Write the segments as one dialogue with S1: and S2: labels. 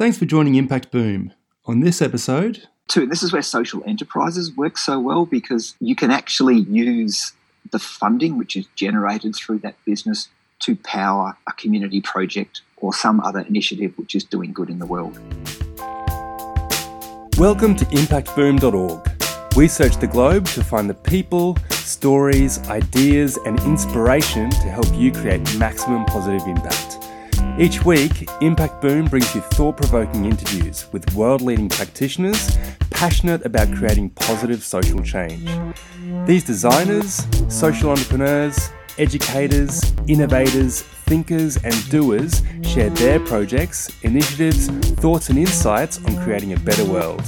S1: Thanks for joining Impact Boom. On this episode,
S2: too, this is where social enterprises work so well because you can actually use the funding which is generated through that business to power a community project or some other initiative which is doing good in the world.
S1: Welcome to impactboom.org. We search the globe to find the people, stories, ideas, and inspiration to help you create maximum positive impact. Each week, Impact Boom brings you thought provoking interviews with world leading practitioners passionate about creating positive social change. These designers, social entrepreneurs, educators, innovators, thinkers, and doers share their projects, initiatives, thoughts, and insights on creating a better world.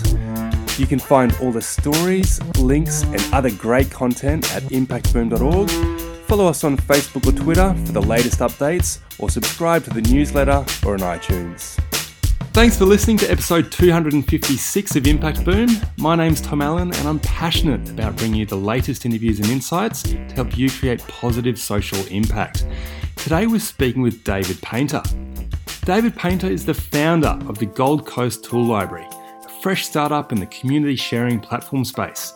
S1: You can find all the stories, links, and other great content at impactboom.org Follow us on Facebook or Twitter for the latest updates, or subscribe to the newsletter or on iTunes. Thanks for listening to episode 256 of Impact Boom. My name's Tom Allen, and I'm passionate about bringing you the latest interviews and insights to help you create positive social impact. Today, we're speaking with David Painter. David Painter is the founder of the Gold Coast Tool Library, a fresh startup in the community sharing platform space.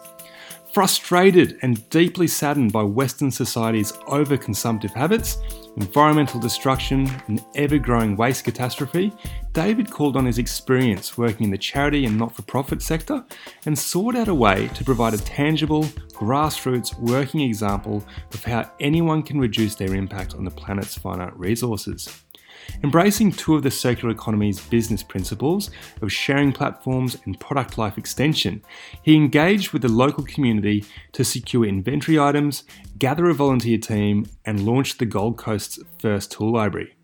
S1: Frustrated and deeply saddened by Western society's overconsumptive habits, environmental destruction, and ever growing waste catastrophe, David called on his experience working in the charity and not for profit sector and sought out a way to provide a tangible, grassroots working example of how anyone can reduce their impact on the planet's finite resources. Embracing two of the circular economy's business principles of sharing platforms and product life extension, he engaged with the local community to secure inventory items, gather a volunteer team, and launch the Gold Coast's first tool library.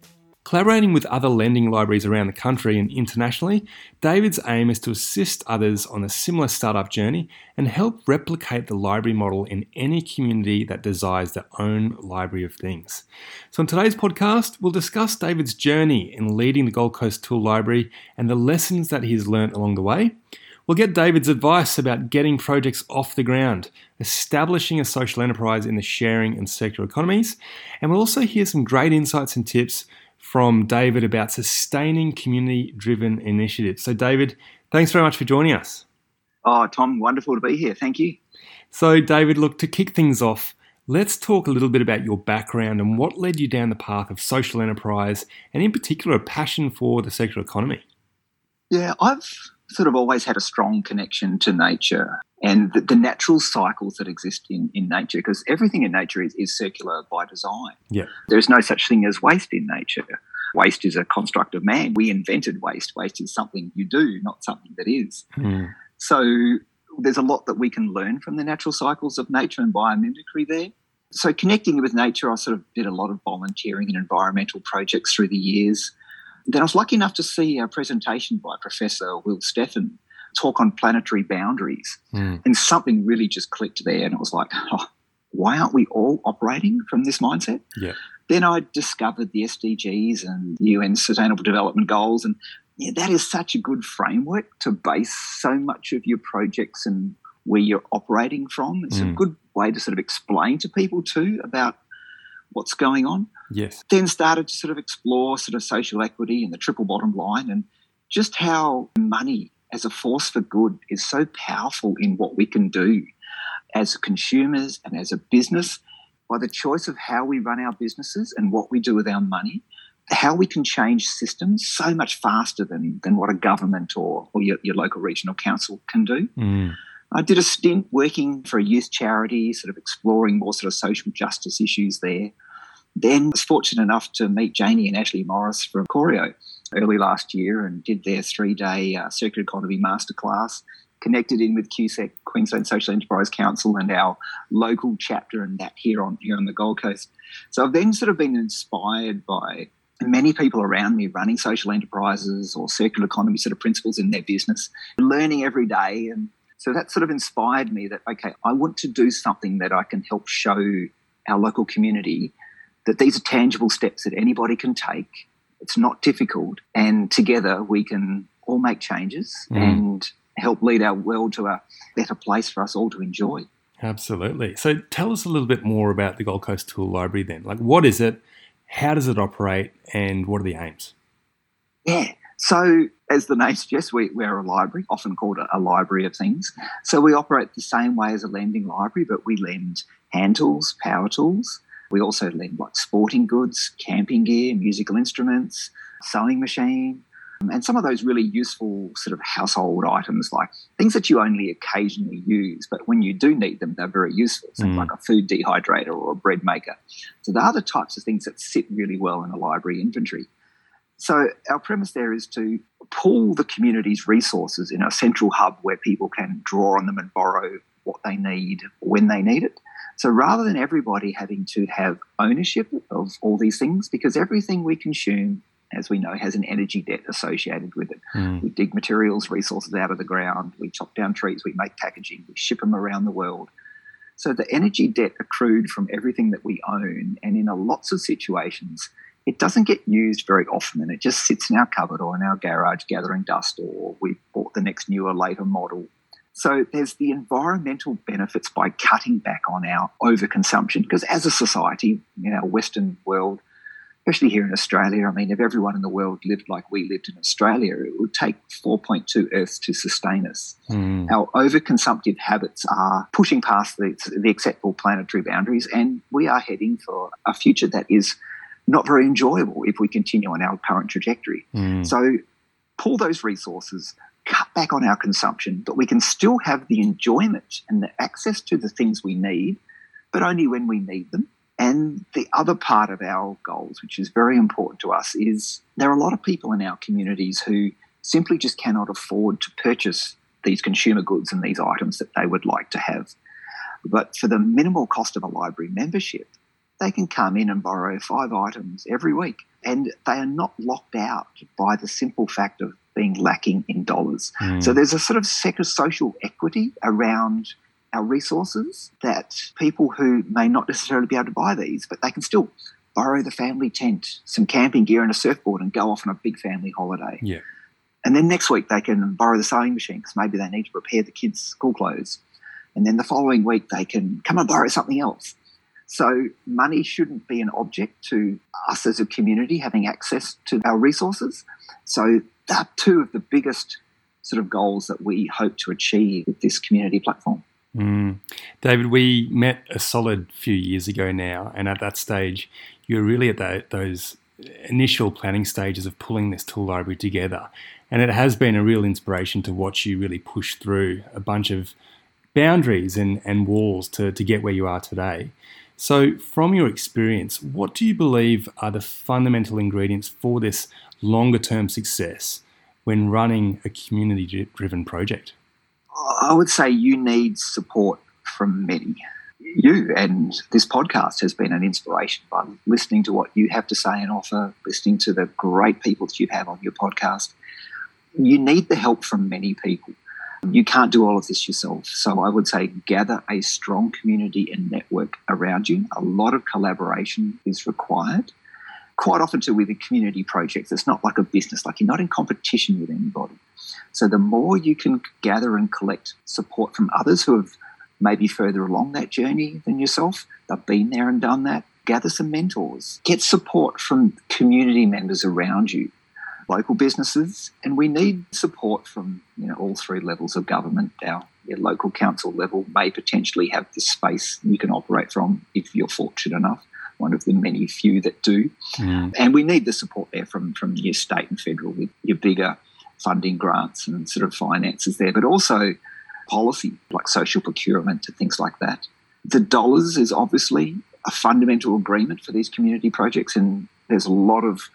S1: Collaborating with other lending libraries around the country and internationally, David's aim is to assist others on a similar startup journey and help replicate the library model in any community that desires their own library of things. So, in today's podcast, we'll discuss David's journey in leading the Gold Coast Tool Library and the lessons that he's learned along the way. We'll get David's advice about getting projects off the ground, establishing a social enterprise in the sharing and circular economies, and we'll also hear some great insights and tips from David about sustaining community driven initiatives. So, David, thanks very much for joining us.
S2: Oh, Tom, wonderful to be here. Thank you.
S1: So, David, look, to kick things off, let's talk a little bit about your background and what led you down the path of social enterprise and, in particular, a passion for the circular economy.
S2: Yeah, I've sort of always had a strong connection to nature and the, the natural cycles that exist in, in nature, because everything in nature is, is circular by design.
S1: Yeah.
S2: There's no such thing as waste in nature. Waste is a construct of man. We invented waste. Waste is something you do, not something that is.
S1: Mm.
S2: So there's a lot that we can learn from the natural cycles of nature and biomimicry there. So connecting with nature, I sort of did a lot of volunteering and environmental projects through the years. Then I was lucky enough to see a presentation by Professor Will Steffen talk on planetary boundaries.
S1: Mm.
S2: And something really just clicked there. And it was like, oh, why aren't we all operating from this mindset?
S1: Yeah.
S2: Then I discovered the SDGs and the UN Sustainable Development Goals. And yeah, that is such a good framework to base so much of your projects and where you're operating from. It's mm. a hmm. good way to sort of explain to people too about what's going on.
S1: Yes.
S2: Then started to sort of explore sort of social equity and the triple bottom line and just how money as a force for good is so powerful in what we can do as consumers and as a business by the choice of how we run our businesses and what we do with our money how we can change systems so much faster than, than what a government or, or your, your local regional council can do.
S1: Mm.
S2: I did a stint working for a youth charity, sort of exploring more sort of social justice issues there. Then was fortunate enough to meet Janie and Ashley Morris from Corio early last year and did their three day uh, circular economy masterclass. Connected in with QSEC, Queensland Social Enterprise Council, and our local chapter, and that here on here on the Gold Coast. So I've then sort of been inspired by many people around me running social enterprises or circular economy sort of principles in their business, learning every day. And so that sort of inspired me that, okay, I want to do something that I can help show our local community that these are tangible steps that anybody can take. It's not difficult. And together we can all make changes mm. and help lead our world to a better place for us all to enjoy.
S1: Absolutely. So tell us a little bit more about the Gold Coast Tool Library then. Like, what is it? How does it operate? And what are the aims?
S2: Yeah. So, as the name suggests, we, we're a library, often called a, a, library of things. So, we operate the same way as a lending library, but we lend hand tools, power tools. We also lend like sporting goods, camping gear, musical instruments, sewing machine, and some of those really useful sort of household items, like things that you only occasionally use, but when you do need them, they're very useful, so mm. like a food dehydrator or a bread maker. So, they're the types of things that sit really well in a library inventory. So, our premise there is to pool the community's resources in a central hub where people can draw on them and borrow what they need when they need it. So rather than everybody having to have ownership of all these things, because everything we consume as we know, has an energy debt associated with it. Mm. We dig materials, resources out of the ground, we chop down trees, we make packaging, we ship them around the world. So the energy debt accrued from everything that we own, and in a lots of situations, it doesn't get used very often and it just sits in our cupboard or in our garage gathering dust, or we bought the next newer, later model. So there's the environmental benefits by cutting back on our overconsumption, because as a society in our Western world, especially here in Australia. I mean, if everyone in the world lived like we lived in Australia, it would take 4.2 Earths to sustain us. Mm. Our overconsumptive habits are pushing past the, the acceptable planetary boundaries, and we are heading for a future that is not very enjoyable if we continue on our current trajectory. Mm. So, pull those resources, cut back on our consumption, but we can still have the enjoyment and the access to the things we need, but only when we need them and the other part of our goals, which is very important to us, is there are a lot of people in our communities who simply just cannot afford to purchase these consumer goods and these items that they would like to have. But for the minimal cost of a library membership, they can come in and borrow five items every week. And they are not locked out by the simple fact of being lacking in dollars. Mm. So there's a sort of social equity around our resources that people who may not necessarily be able to buy these, but they can still borrow the family tent, some camping gear, and a surfboard and go off on a big family holiday.
S1: Yeah.
S2: And then next week they can borrow the sewing machine because maybe they need to prepare the kids' school clothes. And then the following week they can come and borrow something else. So money shouldn't be an object to us as a community having access to our resources. So they're two of the biggest sort of goals that we hope to achieve with this community platform.
S1: Mm. David, we met a solid few years ago now, and at that stage, you were really at those initial planning stages of pulling this tool library together. And it has been a real inspiration to watch you really push through a bunch of boundaries and, and walls to, to get where you are today. So, from your experience, what do you believe are the fundamental ingredients for this longer term success when running a community driven project?
S2: I would say you need support from many. You and this podcast has been an inspiration by listening to what you have to say and offer, listening to the great people that you have on your podcast. You need the help from many people. You can't do all of this yourself. So I would say gather a strong community and network around you. A lot of collaboration is required. Quite often, too, with a community projects, it's not like a business, like you're not in competition with anybody. So the more you can gather and collect support from others who have maybe further along that journey than yourself, they've been there and done that, gather some mentors, get support from community members around you, local businesses, and we need support from you know all three levels of government. Our local council level may potentially have the space you can operate from if you're fortunate enough. One of the many few that do, mm. and we need the support there from from your state and federal with your bigger funding grants and sort of finances there, but also policy like social procurement and things like that. The dollars is obviously a fundamental agreement for these community projects, and there's a lot of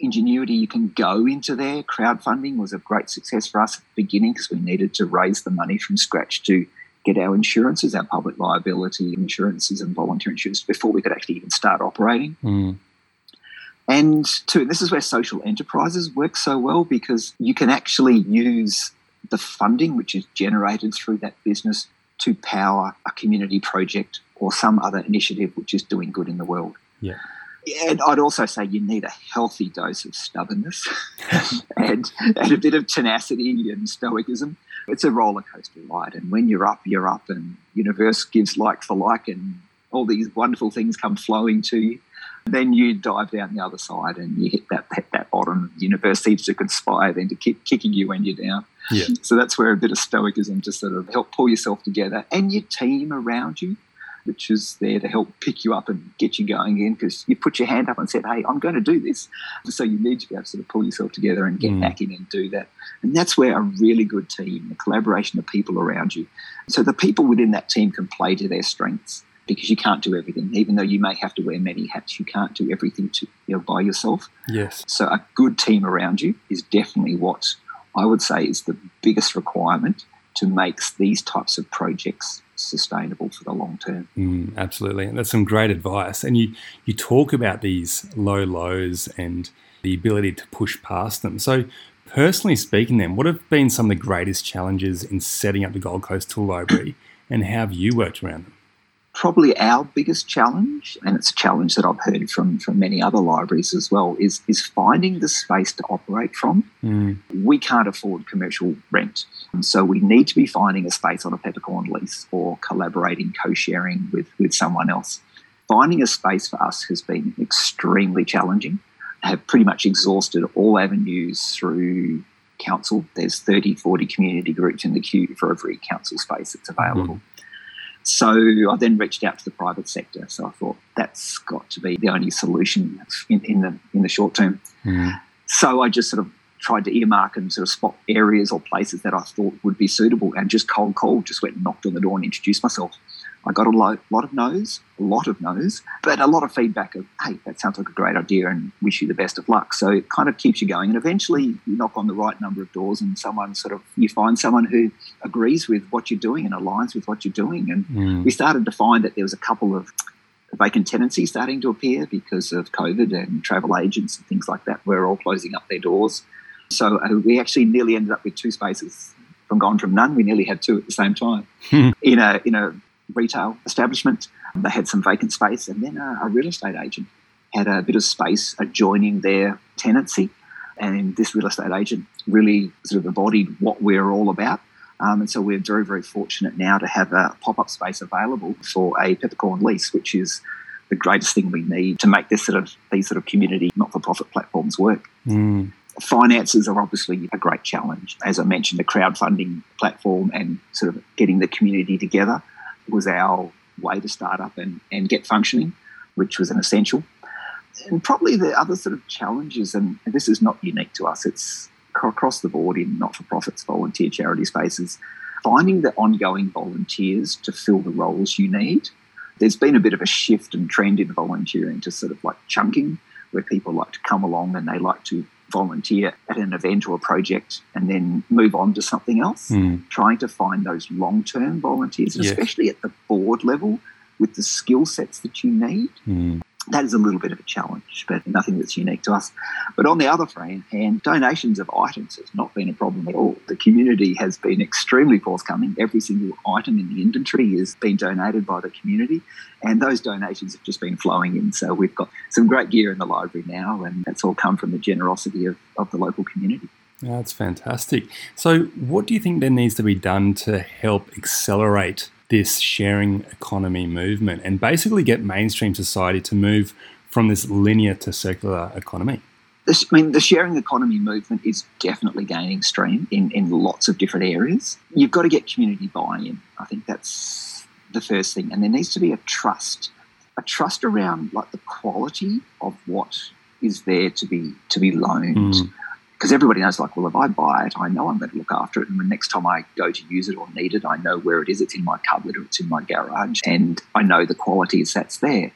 S2: ingenuity you can go into there. Crowdfunding was a great success for us at the beginning because we needed to raise the money from scratch to get our insurances, our public liability insurances and volunteer insurance before we could actually even start operating.
S1: Mm.
S2: And two, this is where social enterprises work so well because you can actually use the funding which is generated through that business to power a community project or some other initiative which is doing good in the world.
S1: Yeah.
S2: And I'd also say you need a healthy dose of stubbornness and, and a bit of tenacity and stoicism. It's a roller coaster ride, and when you're up, you're up, and universe gives like for like, and all these wonderful things come flowing to you. then you dive down the other side and you hit that, that, that bottom. University to conspire then to keep kicking you when you're down.
S1: Yeah.
S2: So that's where a bit of stoicism to sort of help pull yourself together and your team around you, which is there to help pick you up and get you going again because you put your hand up and said, Hey, I'm going to do this. So you need to be able to sort of pull yourself together and get
S1: Mm.
S2: back in and do that. And that's where a really good team, the collaboration of people around you. So the people within that team can play to their strengths because you can't do everything. Even though you may have to wear many hats, you can't do everything to, you know, by yourself.
S1: Yes.
S2: So a good team around you is definitely what I would say is the biggest requirement to make these types of projects sustainable for the long term.
S1: Mm, absolutely. That's some great advice. And you, you talk about these low lows and the ability to push past them. So, personally speaking, then, what have been some of the greatest challenges in setting up the Gold Coast Tool Library and how have you worked around them?
S2: Probably our biggest challenge, and it's a challenge that I've heard from, from many other libraries as well, is, is finding the space to operate from.
S1: Mm,
S2: We can't afford commercial rent. And so we need to be finding a space on a peppercorn lease or collaborating, co sharing with, with someone else. Finding a space for us has been extremely challenging. I have pretty much exhausted all avenues through council. There's 30, 40 community groups in the queue for every council space that's available. So I then reached out to the private sector. So I thought that's got to be the only solution in, in the in the short term.
S1: mm,
S2: So I just sort of tried to earmark and sort of spot areas or places that I thought would be suitable and just cold call, just went and knocked on the door and introduced myself. I got a lo- lot of no's, a lot of no's, but a lot of feedback of, hey, that sounds like a great idea and wish you the best of luck. So it kind of keeps you going. And eventually you knock on the right number of doors and someone sort of, you find someone who agrees with what you're doing and aligns with what you're doing. And
S1: mm,
S2: we started to find that there was a couple of vacant tenancies starting to appear because of COVID and travel agents and things like that were all closing up their doors. So uh, we actually nearly ended up with two spaces from gone from none. We nearly had two at the same time
S1: Hmm.
S2: in a in a retail establishment. They had some vacant space, and then a, a real estate agent had a bit of space adjoining their tenancy. And this real estate agent really sort of embodied what we're all about. Um, and so we're very, very fortunate now to have a pop up space available for a peppercorn lease, which is the greatest thing we need to make this sort of these sort of community not for profit platforms work.
S1: mm,
S2: Finances are obviously a great challenge. As I mentioned, the crowdfunding platform and sort of getting the community together was our way to start up and, and get functioning, which was an essential. And probably the other sort of challenges, and this is not unique to us, it's across the board in not for profits, volunteer charity spaces, finding the ongoing volunteers to fill the roles you need. There's been a bit of a shift and trend in volunteering to sort of like chunking, where people like to come along and they like to volunteer at an event or a project and then move on to something else.
S1: mm,
S2: Trying to find those long term volunteers,
S1: Yes.
S2: especially at the board level with the skill sets that you need
S1: mm,
S2: that is a little bit of a challenge, but nothing that's unique to us. But on the other frame, hand, donations of items has not been a problem at all. The community has been extremely forthcoming. Every single item in the inventory has been donated by the community, and those donations have just been flowing in. So we've got some great gear in the library now, and that's all come from the generosity of, of the local community.
S1: That's fantastic. So, what do you think then needs to be done to help accelerate this sharing economy movement and basically get mainstream society to move from this linear to circular economy?
S2: This, I mean, the sharing economy movement is definitely gaining steam in, in lots of different areas. You've got to get community buy in. I think that's the first thing. And there needs to be a trust, a trust around like the quality of what is there to be to be loaned.
S1: Mm.
S2: Because everybody knows, like, well, if I buy it, I know I'm going to look after it. And the next time I go to use it or need it, I know where it is. It's in my cupboard or it's in my garage. And I know the quality is that's there.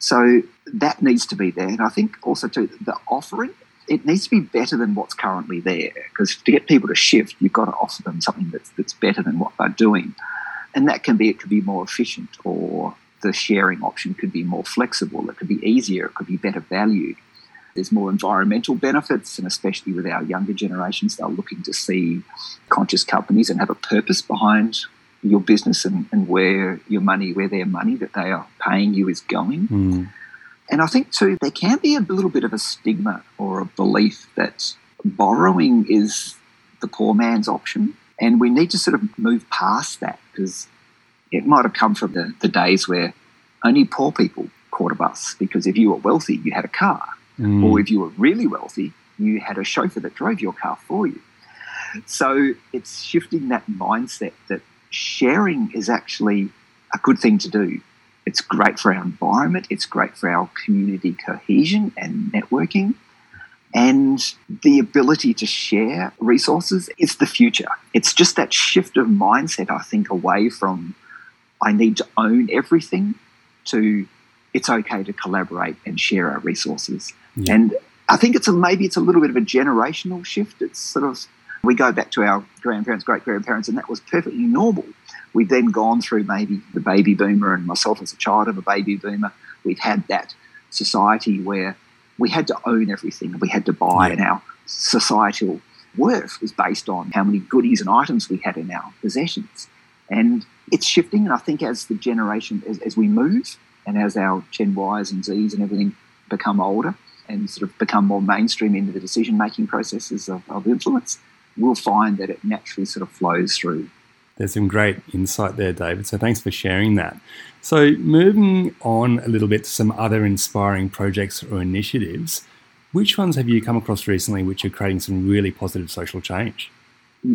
S2: So that needs to be there. And I think also, too, the offering, it needs to be better than what's currently there. Because to get people to shift, you've got to offer them something that's, that's better than what they're doing. And that can be, it could be more efficient or the sharing option could be more flexible. It could be easier. It could be better valued. There's more environmental benefits, and especially with our younger generations, they're looking to see conscious companies and have a purpose behind your business and, and where your money, where their money that they are paying you is going.
S1: Mm.
S2: And I think too, there can be a little bit of a stigma or a belief that borrowing is the poor man's option. And we need to sort of move past that because it might have come from the, the days where only poor people caught a bus because if you were wealthy, you had a car. Mm. Or if you were really wealthy, you had a chauffeur that drove your car for you. So it's shifting that mindset that sharing is actually a good thing to do. It's great for our environment, it's great for our community cohesion and networking. And the ability to share resources is the future. It's just that shift of mindset, I think, away from I need to own everything to it's okay to collaborate and share our resources. Yeah. And I think it's a, maybe it's a little bit of a generational shift. It's sort of we go back to our grandparents, great grandparents, and that was perfectly normal. We've then gone through maybe the baby boomer, and myself as a child of a baby boomer, we've had that society where we had to own everything, we had to buy, yeah. and our societal worth was based on how many goodies and items we had in our possessions. And it's shifting, and I think as the generation, as, as we move, and as our Gen Ys and Zs and everything become older and sort of become more mainstream into the decision making processes of, of influence, we'll find that it naturally sort of flows through.
S1: There's some great insight there, David. So thanks for sharing that. So, moving on a little bit to some other inspiring projects or initiatives, which ones have you come across recently which are creating some really positive social change?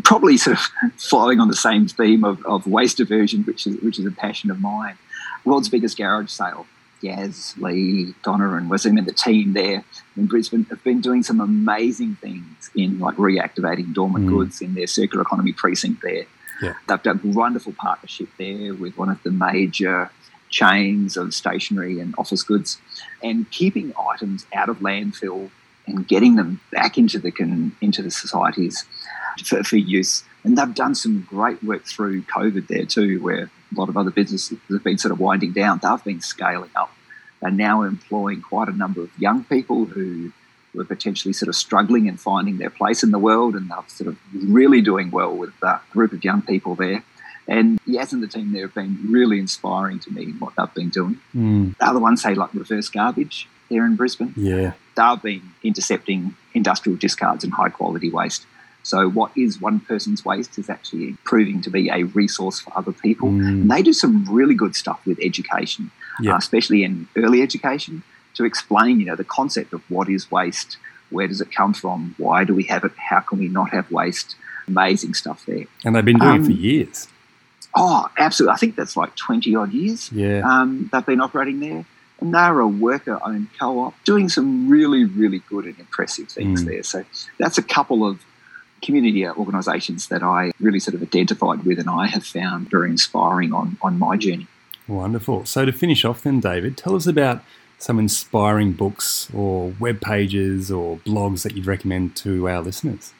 S2: Probably sort of following on the same theme of, of waste diversion, which is, which is a passion of mine. World's biggest garage sale Gaz, Lee, Donna, and Wasim and the team there in Brisbane have been doing some amazing things in like reactivating dormant mm. goods in their circular economy precinct there. Yeah. They've done a wonderful partnership there with one of the major chains of stationery and office goods and keeping items out of landfill and getting them back into the con, into the societies for, for use. And they've done some great work through COVID there too, where a lot of other businesses have been sort of winding down. They've been scaling up and now employing quite a number of young people who were potentially sort of struggling and finding their place in the world, and they're sort of really doing well with that group of young people there. And Yaz and the team there have been really inspiring to me in what they've been doing. Mm. The other ones say like reverse garbage here in Brisbane.
S1: Yeah.
S2: They've been intercepting industrial discards and high quality waste so, what is one person's waste is actually proving to be a resource for other people. Mm. And they do some really good stuff with education, uh, especially in early education, to explain, you know, the concept of what is waste, where does it come from, why do we have it, how can we not have waste. Amazing stuff there.
S1: And they've been doing um, it for um, years.
S2: Oh, absolutely. I think that's like 20 odd years.
S1: Yeah.
S2: Um, they've been operating there. And they're a worker owned co op doing some really, really good and impressive things mm. there. So that's a couple of community organisations that I really sort of identified with and I have found very inspiring on, on my journey.
S1: Wonderful. So to finish off then, David, tell us about some inspiring books or web pages or blogs that you'd recommend to our listeners.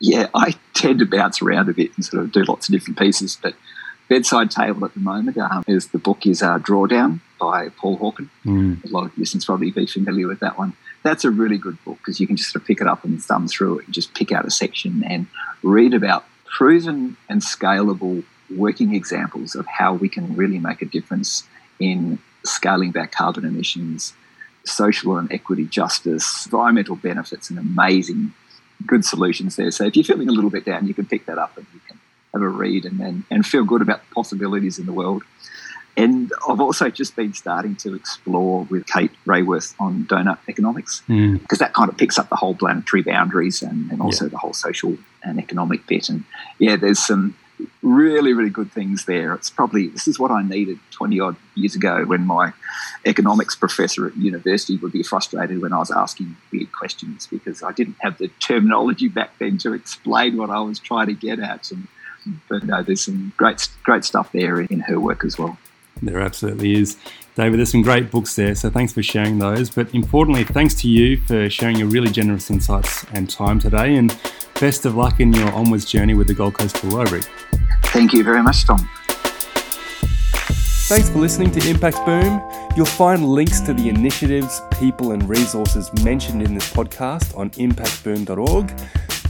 S2: Yeah, I tend to bounce around a bit and sort of do lots of different pieces, but bedside table at the moment um, is the book is uh, Drawdown by Paul Hawken. Mm. A lot of listeners probably be familiar with that one that's a really good book because you can just sort of pick it up and thumb through it and just pick out a section and read about proven and scalable working examples of how we can really make a difference in scaling back carbon emissions, social and equity justice, environmental benefits, and amazing good solutions there. So if you're feeling a little bit down, you can pick that up and you can have a read and, and, and feel good about the possibilities in the world. And I've also just been starting to explore with Kate Raworth on donut economics because hmm. mm. that kind of picks up the whole planetary boundaries and, and also yeah. the whole social and economic bit. And yeah, there's some really, really good things there. It's probably, this is what I needed 20 odd years ago when my economics professor at university would be frustrated when I was asking weird questions because I didn't have the terminology back then to explain what I was trying to get at. And, but no, there's some great, great stuff there in her work as well.
S1: There absolutely is. David, there's some great books there, so thanks for sharing those. But importantly, thanks to you for sharing your really generous insights and time today. And best of luck in your onwards journey with the Gold Coast Tool Library.
S2: Thank you very much, Tom.
S1: Thanks for listening to Impact Boom. You'll find links to the initiatives, people, and resources mentioned in this podcast on impactboom.org.